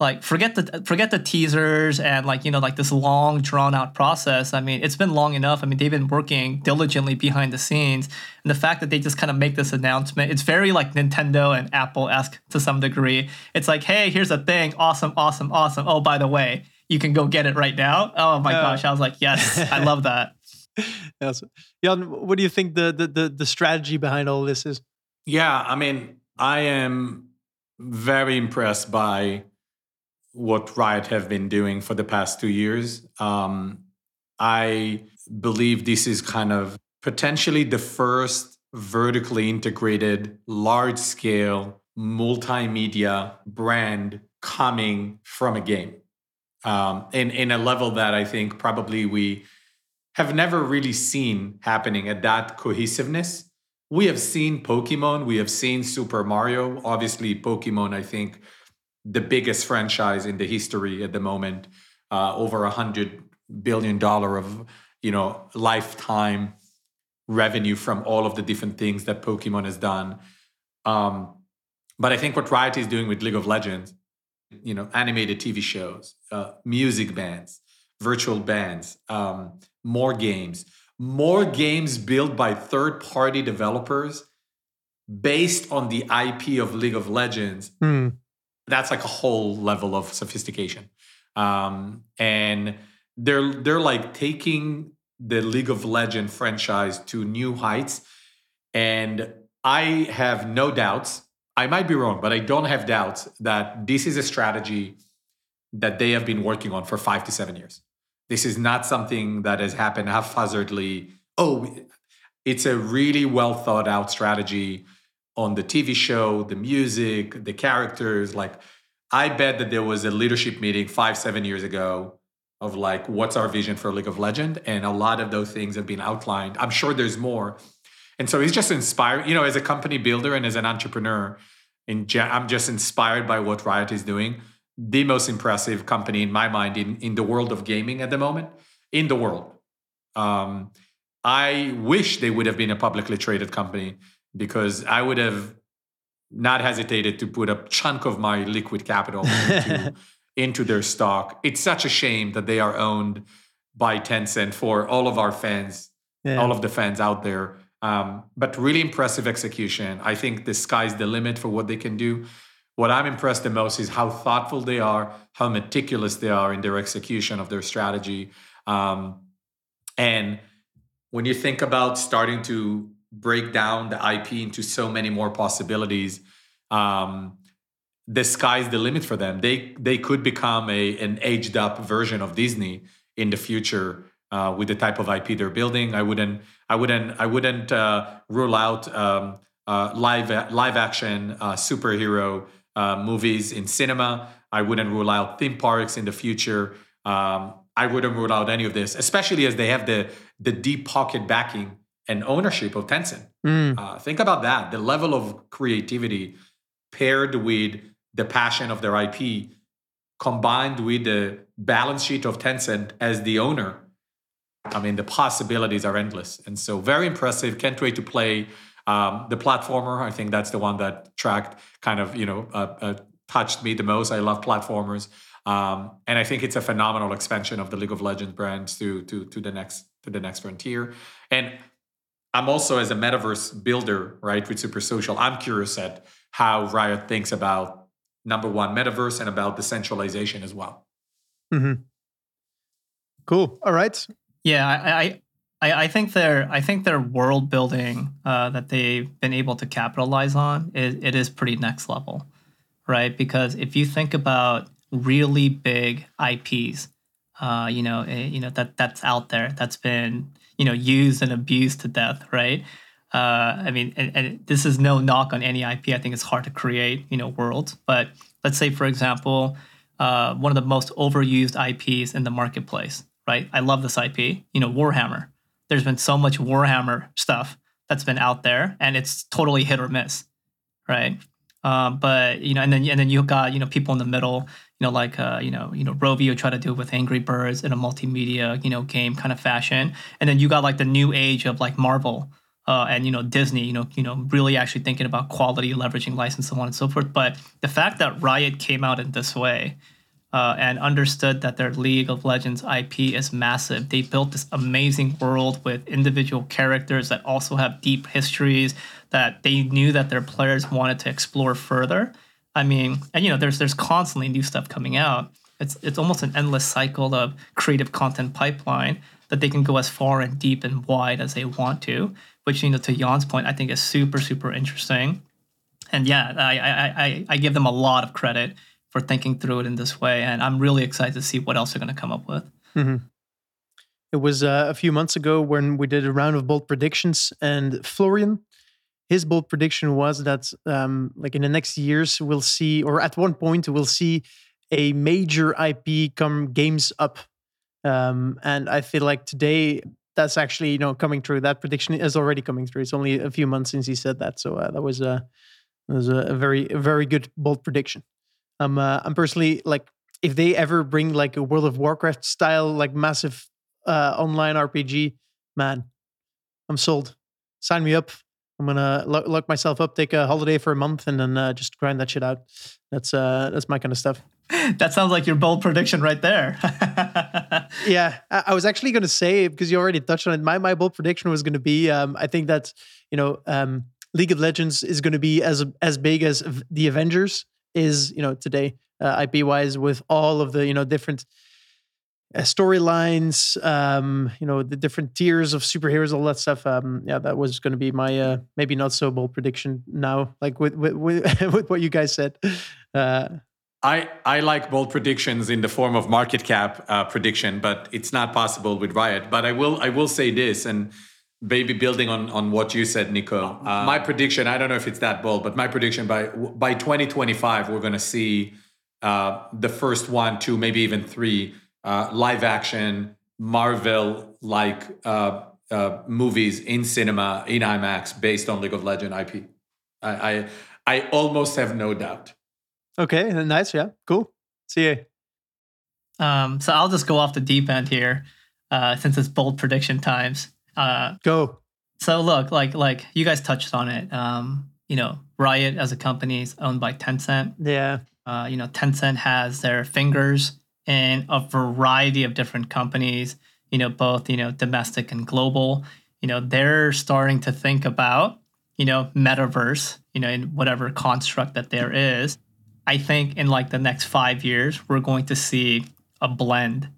like forget the forget the teasers and like you know like this long drawn out process. I mean it's been long enough. I mean they've been working diligently behind the scenes. And the fact that they just kind of make this announcement it's very like nintendo and apple-esque to some degree. It's like hey here's a thing. Awesome awesome awesome. Oh by the way you can go get it right now. Oh my uh, gosh. I was like yes i love that. Yes. Jan what do you think the, the the the strategy behind all this is? Yeah i mean i am very impressed by what Riot have been doing for the past two years. Um, I believe this is kind of potentially the first vertically integrated, large scale, multimedia brand coming from a game. Um, in, in a level that I think probably we have never really seen happening at that cohesiveness. We have seen Pokemon, we have seen Super Mario. Obviously, Pokemon, I think, the biggest franchise in the history at the moment, uh, over a hundred billion dollar of you know lifetime revenue from all of the different things that Pokemon has done. Um, but I think what Riot is doing with League of Legends, you know, animated TV shows, uh, music bands, virtual bands, um, more games, more games built by third-party developers based on the IP of League of Legends. Mm that's like a whole level of sophistication. Um, and they're they're like taking the league of legend franchise to new heights. And i have no doubts i might be wrong but i don't have doubts that this is a strategy that they have been working on for five to seven years. This is not something that has happened haphazardly. Oh it's a really well thought out strategy on the TV show, the music, the characters. Like, I bet that there was a leadership meeting five, seven years ago of like, what's our vision for League of Legend? And a lot of those things have been outlined. I'm sure there's more. And so he's just inspired, you know, as a company builder and as an entrepreneur, in I'm just inspired by what Riot is doing. The most impressive company in my mind in, in the world of gaming at the moment, in the world. Um, I wish they would have been a publicly traded company because I would have not hesitated to put a chunk of my liquid capital into, into their stock. It's such a shame that they are owned by Tencent for all of our fans, yeah. all of the fans out there. Um, but really impressive execution. I think the sky's the limit for what they can do. What I'm impressed the most is how thoughtful they are, how meticulous they are in their execution of their strategy. Um, and when you think about starting to break down the IP into so many more possibilities. Um, the sky's the limit for them. They they could become a an aged up version of Disney in the future uh, with the type of IP they're building. I wouldn't I wouldn't I wouldn't uh, rule out um, uh, live live action uh, superhero uh, movies in cinema. I wouldn't rule out theme parks in the future. Um, I wouldn't rule out any of this, especially as they have the the deep pocket backing and ownership of Tencent. Mm. Uh, think about that. The level of creativity paired with the passion of their IP, combined with the balance sheet of Tencent as the owner. I mean, the possibilities are endless. And so, very impressive. Can't wait to play um, the platformer. I think that's the one that tracked, kind of, you know, uh, uh, touched me the most. I love platformers. Um, and I think it's a phenomenal expansion of the League of Legends brands to to to the next to the next frontier. And I'm also as a metaverse builder, right, with Super Social, I'm curious at how Riot thinks about number one metaverse and about decentralization as well. Mm-hmm. Cool. All right. Yeah, I, I, I think their I think their world building uh, that they've been able to capitalize on is it is pretty next level, right? Because if you think about really big IPs, uh, you know, eh, you know that that's out there that's been you know used and abused to death, right? Uh, I mean, and, and, this is no knock on any IP. I think it's hard to create you know worlds, but let's say for example, uh, one of the most overused IPs in the marketplace, right? I love this IP. You know, Warhammer. There's been so much Warhammer stuff that's been out there, and it's totally hit or miss, right? Um, but you know, and then and then you got you know people in the middle, you know, like uh, you know, you know, Rovio tried to do it with Angry Birds in a multimedia you know game kind of fashion, and then you got like the new age of like Marvel. Uh, and you know Disney, you know, you know, really actually thinking about quality, leveraging license, so on and so forth. But the fact that Riot came out in this way, uh, and understood that their League of Legends IP is massive. They built this amazing world with individual characters that also have deep histories that they knew that their players wanted to explore further. I mean, and you know, there's there's constantly new stuff coming out. It's it's almost an endless cycle of creative content pipeline that they can go as far and deep and wide as they want to. Which you know, to Jan's point, I think is super super interesting. And yeah, I I I, I give them a lot of credit for thinking through it in this way. And I'm really excited to see what else they're going to come up with. Mm-hmm. It was uh, a few months ago when we did a round of bold predictions, and Florian, his bold prediction was that, um, like in the next years, we'll see, or at one point, we'll see a major IP come games up. Um, and I feel like today that's actually you know coming true. That prediction is already coming through. It's only a few months since he said that, so uh, that was a that was a, very very good bold prediction. I'm uh, I'm personally like if they ever bring like a World of Warcraft style like massive uh, online RPG, man, I'm sold. Sign me up. I'm gonna lock, lock myself up, take a holiday for a month, and then uh, just grind that shit out. That's uh, that's my kind of stuff. that sounds like your bold prediction right there. yeah, I, I, was actually going to say because you already touched on it. My my bold prediction was going to be, um, I think that you know, um, League of Legends is going to be as as big as the Avengers is you know today uh, IP wise with all of the you know different storylines, um, you know the different tiers of superheroes, all that stuff. Um, yeah, that was going to be my uh, maybe not so bold prediction now, like with with, with, with what you guys said. Uh, I, I like bold predictions in the form of market cap uh, prediction, but it's not possible with Riot. But I will I will say this, and maybe building on on what you said nico uh, my prediction i don't know if it's that bold but my prediction by by 2025 we're going to see uh, the first one two maybe even three uh, live action marvel like uh, uh, movies in cinema in imax based on league of legend ip I, I i almost have no doubt okay nice yeah cool see you um, so i'll just go off the deep end here uh, since it's bold prediction times uh, Go. So look, like like you guys touched on it. Um, you know, Riot as a company is owned by Tencent. Yeah. Uh, you know, Tencent has their fingers in a variety of different companies. You know, both you know domestic and global. You know, they're starting to think about you know metaverse. You know, in whatever construct that there is. I think in like the next five years, we're going to see a blend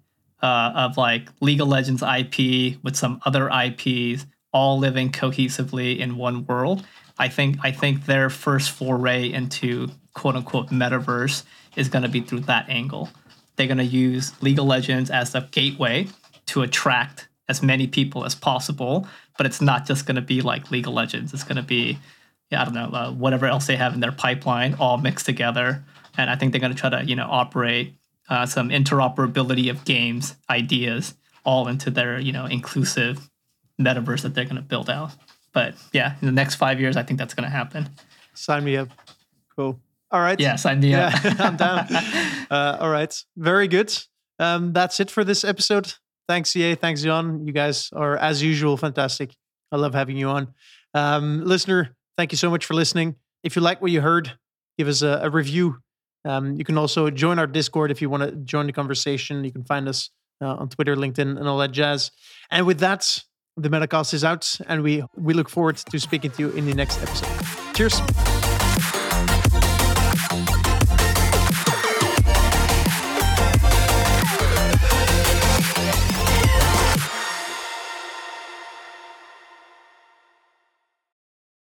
uh, of like League of Legends IP with some other IPs all living cohesively in one world. I think I think their first foray into quote unquote metaverse is going to be through that angle. They're going to use League of Legends as a gateway to attract as many people as possible, but it's not just going to be like League of Legends. It's going to be yeah, I don't know, uh, whatever else they have in their pipeline all mixed together. And I think they're going to try to, you know, operate uh, some interoperability of games ideas all into their you know inclusive metaverse that they're going to build out. But yeah, in the next five years, I think that's going to happen. Sign me up. Cool. All right. Yeah, sign me yeah, up. I'm down. Uh, all right. Very good. Um, that's it for this episode. Thanks, CA. Thanks, John. You guys are, as usual, fantastic. I love having you on. Um, listener, thank you so much for listening. If you like what you heard, give us a, a review um, you can also join our Discord if you want to join the conversation. You can find us uh, on Twitter, LinkedIn, and all that jazz. And with that, the Metacast is out, and we we look forward to speaking to you in the next episode. Cheers.